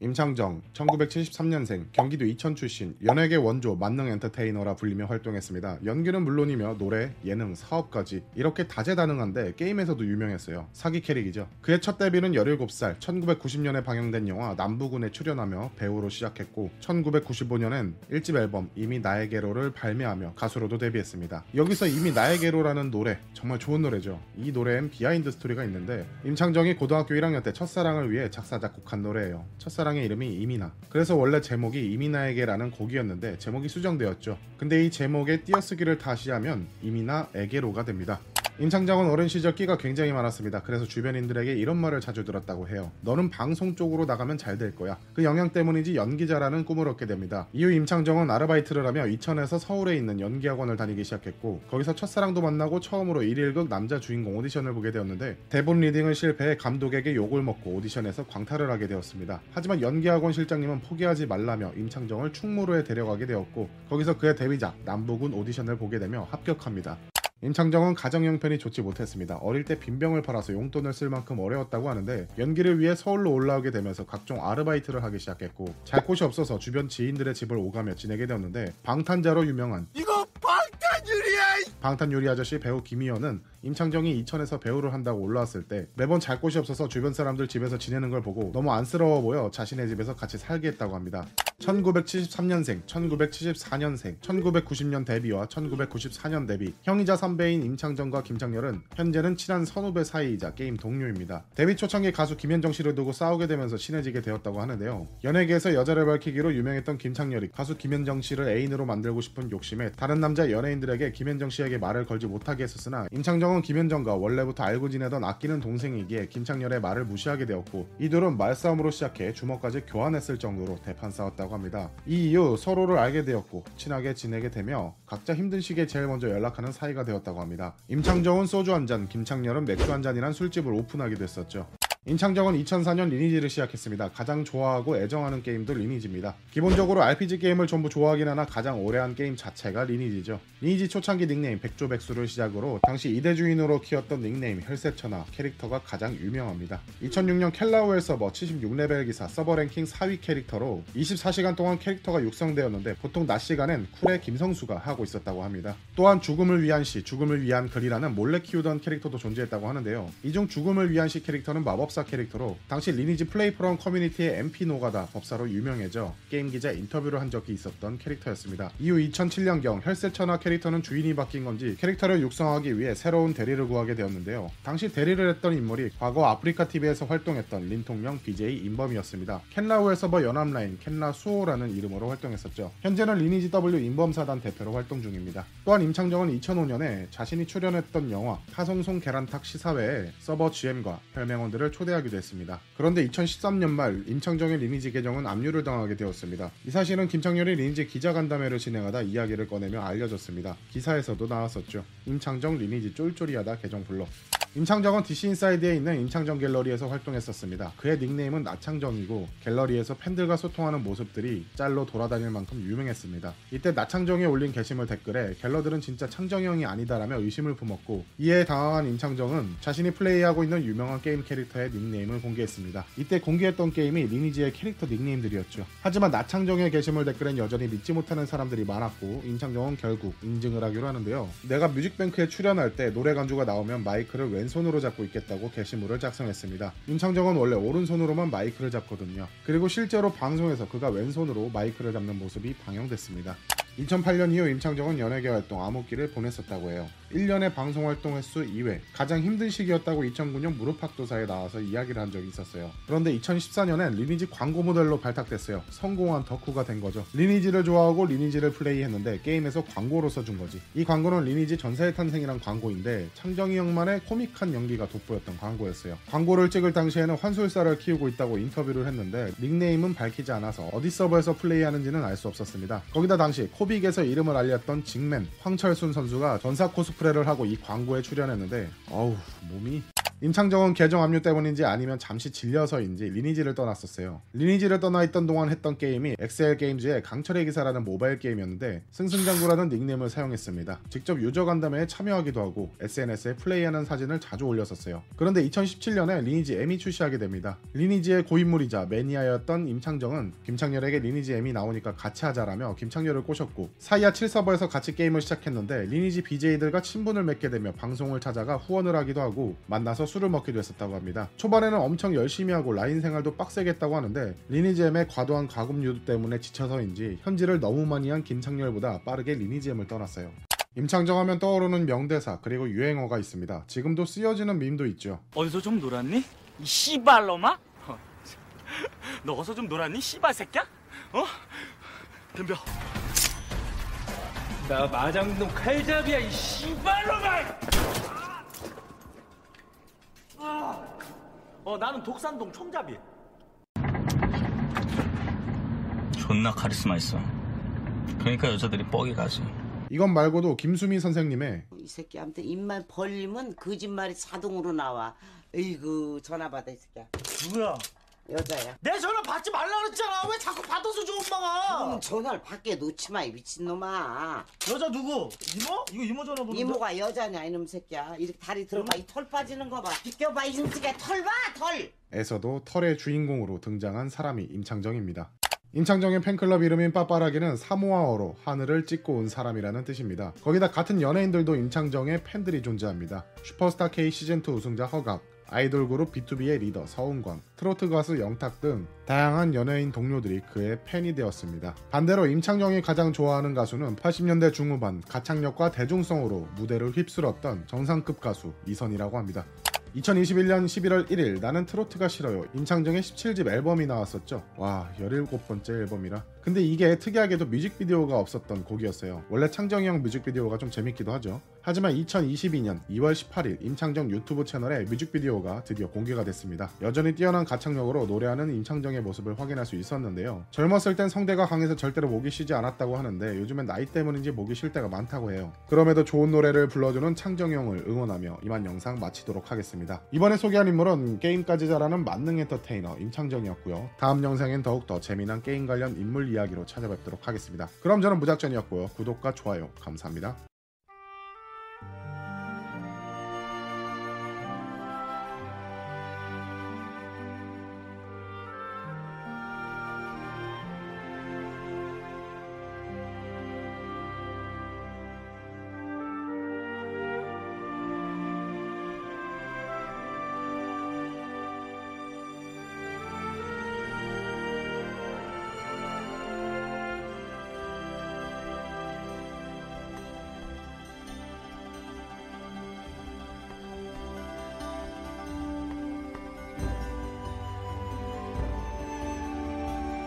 임창정, 1973년생, 경기도 이천 출신, 연예계 원조 만능 엔터테이너라 불리며 활동했습니다. 연기는 물론이며 노래, 예능, 사업까지 이렇게 다재다능한데 게임에서도 유명했어요. 사기 캐릭이죠. 그의 첫 데뷔는 17살, 1990년에 방영된 영화 남부군에 출연하며 배우로 시작했고 1995년엔 1집 앨범 이미 나에게로를 발매하며 가수로도 데뷔했습니다. 여기서 이미 나에게로라는 노래 정말 좋은 노래죠. 이 노래엔 behind story가 있는데 임창정이 고등학교 1학년 때 첫사랑을 위해 작사 작곡한 노래예요. 첫사랑 사랑의 이름이 이민아. 그래서 원래 제목이 이민아에게라는 곡이었는데 제목이 수정되었죠. 근데 이 제목의 띄어쓰기를 다시 하면 이민아에게로가 됩니다. 임창정은 어린 시절 끼가 굉장히 많았습니다. 그래서 주변인들에게 이런 말을 자주 들었다고 해요. 너는 방송 쪽으로 나가면 잘 될 거야. 그 영향 때문인지 연기자라는 꿈을 얻게 됩니다. 이후 임창정은 아르바이트를 하며 이천에서 서울에 있는 연기학원을 다니기 시작했고 거기서 첫사랑도 만나고 처음으로 1일극 남자 주인공 오디션을 보게 되었는데 대본 리딩을 실패해 감독에게 욕을 먹고 오디션에서 광탈을 하게 되었습니다. 하지만 연기학원 실장님은 포기하지 말라며 임창정을 충무로에 데려가게 되었고 거기서 그의 데뷔작 남부군 오디션을 보게 되며 합격합니다. 임창정은 가정 형편이 좋지 못했습니다. 어릴 때 빈병을 팔아서 용돈을 쓸 만큼 어려웠다고 하는데 연기를 위해 서울로 올라오게 되면서 각종 아르바이트를 하기 시작했고 잘 곳이 없어서 주변 지인들의 집을 오가며 지내게 되었는데 방탄자로 유명한 이거 방탄유리야! 방탄유리 아저씨 배우 김희연은 임창정이 이천에서 배우를 한다고 올라왔을 때 매번 잘 곳이 없어서 주변 사람들 집에서 지내는 걸 보고 너무 안쓰러워 보여 자신의 집에서 같이 살게 했다고 합니다. 1973년생, 1974년생, 1990년 데뷔와 1994년 데뷔, 형이자 선배인 임창정과 김창렬은 현재는 친한 선후배 사이이자 게임 동료입니다. 데뷔 초창기 가수 김현정 씨를 두고 싸우게 되면서 친해지게 되었다고 하는데요. 연예계에서 여자를 밝히기로 유명했던 김창렬이 가수 김현정 씨를 애인으로 만들고 싶은 욕심에 다른 남자 연예인들에게 김현정 씨에게 말을 걸지 못하게 했었으나 임창정은 김현정과 원래부터 알고 지내던 아끼는 동생이기에 김창렬의 말을 무시하게 되었고 이 둘은 말싸움으로 시작해 주먹까지 교환했을 정도로 대판 싸웠다고 있다고 합니다. 이 이후 서로를 알게 되었고 친하게 지내게 되며 각자 힘든 시기에 제일 먼저 연락하는 사이가 되었다고 합니다. 임창정은 소주 한 잔, 김창렬은 맥주 한 잔이란 술집을 오픈하게 됐었죠. 임창정은 2004년 리니지를 시작했습니다. 가장 좋아하고 애정하는 게임도 리니지입니다. 기본적으로 RPG 게임을 전부 좋아하긴 하나 가장 오래한 게임 자체가 리니지죠. 리니지 초창기 닉네임 백조백수를 시작으로 당시 이대주인으로 키웠던 닉네임 혈세천하 캐릭터가 가장 유명합니다. 2006년 켄라우헬 서버 76레벨 기사 서버 랭킹 4위 캐릭터로 24시간 동안 캐릭터가 육성되었는데 보통 낮 시간엔 쿨의 김성수가 하고 있었다고 합니다. 또한 죽음을 위한 시, 죽음을 위한 글이라는 몰래 키우던 캐릭터도 존재했다고 하는데요. 이 중 죽음을 위한 시 캐릭터는 마법사 법사 캐릭터로 당시 리니지 플레이포럼 커뮤니티의 MP 노가다 법사로 유명해져 게임 기자 인터뷰를 한 적이 있었던 캐릭터였습니다. 이후 2007년경 혈세천하 캐릭터는 주인이 바뀐 건지 캐릭터를 육성하기 위해 새로운 대리를 구하게 되었는데요. 당시 대리를 했던 인물이 과거 아프리카 TV에서 활동했던 린통령 BJ 인범이었습니다. 켄라우헬 서버 연합 라인 켄라 수호라는 이름으로 활동했었죠. 현재는 리니지 W 인범사단 대표로 활동 중입니다. 또한 임창정은 2005년에 자신이 출연했던 영화 파송송 계란탁 시사회에 서버 GM과 혈맹원들을 초대 초대하기도 했습니다. 그런데 2013년 말 임창정의 리니지 계정은 압류를 당하게 되었습니다. 이 사실은 김창렬이 리니지 기자간담회를 진행하다 이야기를 꺼내며 알려졌습니다. 기사에서도 나왔었죠. 임창정 리니지 쫄쫄이하다 계정 블록. 임창정은 DC 인사이드에 있는 임창정 갤러리에서 활동했었습니다. 그의 닉네임은 나창정이고 갤러리에서 팬들과 소통하는 모습들이 짤로 돌아다닐 만큼 유명했습니다. 이때 나창정이 올린 게시물 댓글에 갤러들은 진짜 창정이 형이 아니다라며 의심을 품었고 이에 당황한 임창정은 자신이 플레이하고 있는 유명한 게임 캐릭터의 닉네임을 공개했습니다. 이때 공개했던 게임이 리니지의 캐릭터 닉네임들이었죠. 하지만 나창정의 게시물 댓글엔 여전히 믿지 못하는 사람들이 많았고 임창정은 결국 인증을 하기로 하는데요. 내가 뮤직뱅크에 출연할 때 노래 간주가 나오면 마이크를 왼손으로 잡고 있겠다고 게시물을 작성했습니다. 임창정은 원래 오른손으로만 마이크를 잡거든요. 그리고 실제로 방송에서 그가 왼손으로 마이크를 잡는 모습이 방영됐습니다. 2008년 이후 임창정은 연예계 활동 암흑기를 보냈었다고 해요. 1년의 방송 활동 횟수 2회 가장 힘든 시기였다고 2009년 무릎팍도사에 나와서 이야기를 한 적이 있었어요. 그런데 2014년엔 리니지 광고 모델로 발탁됐어요. 성공한 덕후가 된 거죠. 리니지를 좋아하고 리니지를 플레이했는데 게임에서 광고로 써준 거지. 이 광고는 리니지 전사의 탄생이란 광고인데 창정이 형만의 코믹한 연기가 돋보였던 광고였어요. 광고를 찍을 당시에는 환술사를 키우고 있다고 인터뷰를 했는데 닉네임은 밝히지 않아서 어디 서버에서 플레이하는지는 알 수 없었습니다. 거기다 당시 코빅에서 이름을 알렸던 징맨 황철순 선수가 전사 코스 코스프레를 하고 이 광고에 출연했는데 어우 몸이 임창정은 계정 압류 때문인지 아니면 잠시 질려서인지 리니지를 떠났었어요. 리니지를 떠나 있던 동안 했던 게임이 엑셀 게임즈의 강철의 기사라는 모바일 게임이었는데 승승장구라는 닉네임을 사용했습니다. 직접 유저 간담회에 참여하기도 하고 SNS에 플레이하는 사진을 자주 올렸었어요. 그런데 2017년에 리니지 M이 출시하게 됩니다. 리니지의 고인물이자 매니아였던 임창정은 김창렬에게 리니지 M이 나오니까 같이 하자라며 김창렬을 꼬셨고 사이하 7 서버에서 같이 게임을 시작했는데 리니지 BJ들과 친분을 맺게 되며 방송을 찾아가 후원을 하기도 하고 만나서 술을 먹기도 했었다고 합니다. 초반에는 엄청 열심히 하고 라인 생활도 빡세게 했다고 하는데 리니지 M의 과도한 가금 유도 때문에 지쳐서인지 현질을 너무 많이 한 김창렬보다 빠르게 리니지 M을 떠났어요. 임창정 하면 떠오르는 명대사 그리고 유행어가 있습니다. 지금도 쓰여지는 밈도 있죠. 어디서 좀 놀았니? 이 씨발놈아? 어, 너 어디서 좀 놀았니? 씨발 새끼야? 어? 덤벼. 나 마장동 칼잡이야 이 씨발놈아! 어 나는 독산동 총잡이. 존나 카리스마 있어. 그러니까 여자들이 뻑이 가지. 이건 말고도 김수미 선생님의 이 새끼한테 입만 벌리면 거짓말이 자동으로 나와. 에이구 전화 받아 이 새끼야. 누구야? 여자야. 내 전화 받지 말라 그랬잖아. 왜 자꾸 받아서 줘 엄마가? 그럼 전화를 밖에 놓지 마 이 미친놈아. 여자 누구? 이모? 이거 이모 전화 보는데? 이모가 여자냐 이놈 새끼야. 이렇게 다리 들어봐 이털 빠지는 거 봐. 비껴봐 이 새끼야 털봐 털. 에서도 털의 주인공으로 등장한 사람이 임창정입니다. 임창정의 팬클럽 이름인 빠빠라기는 사모아어로 하늘을 찍고 온 사람이라는 뜻입니다. 거기다 같은 연예인들도 임창정의 팬들이 존재합니다. 슈퍼스타 K 시즌2 우승자 허각, 아이돌 그룹 BTOB의 리더 서은광, 트로트 가수 영탁 등 다양한 연예인 동료들이 그의 팬이 되었습니다. 반대로 임창정이 가장 좋아하는 가수는 80년대 중후반 가창력과 대중성으로 무대를 휩쓸었던 정상급 가수 이선희라고 합니다. 2021년 11월 1일 나는 트로트가 싫어요. 임창정의 17집 앨범이 나왔었죠. 와, 17번째 앨범이라. 근데 이게 특이하게도 뮤직비디오가 없었던 곡이었어요. 원래 창정이 형 뮤직비디오가 좀 재밌기도 하죠. 하지만 2022년 2월 18일 임창정 유튜브 채널에 뮤직비디오가 드디어 공개가 됐습니다. 여전히 뛰어난 가창력으로 노래하는 임창정의 모습을 확인할 수 있었는데요. 젊었을 땐 성대가 강해서 절대로 목이 쉬지 않았다고 하는데 요즘엔 나이 때문인지 목이 쉴 때가 많다고 해요. 그럼에도 좋은 노래를 불러주는 창정 형을 응원하며 이만 영상 마치도록 하겠습니다. 이번에 소개한 인물은 게임까지 잘하는 만능 엔터테이너 임창정이었고요. 다음 영상엔 더욱더 재미난 게임 관련 인물 이야기로 찾아뵙도록 하겠습니다. 그럼 저는 무작전이었고요. 구독과 좋아요 감사합니다.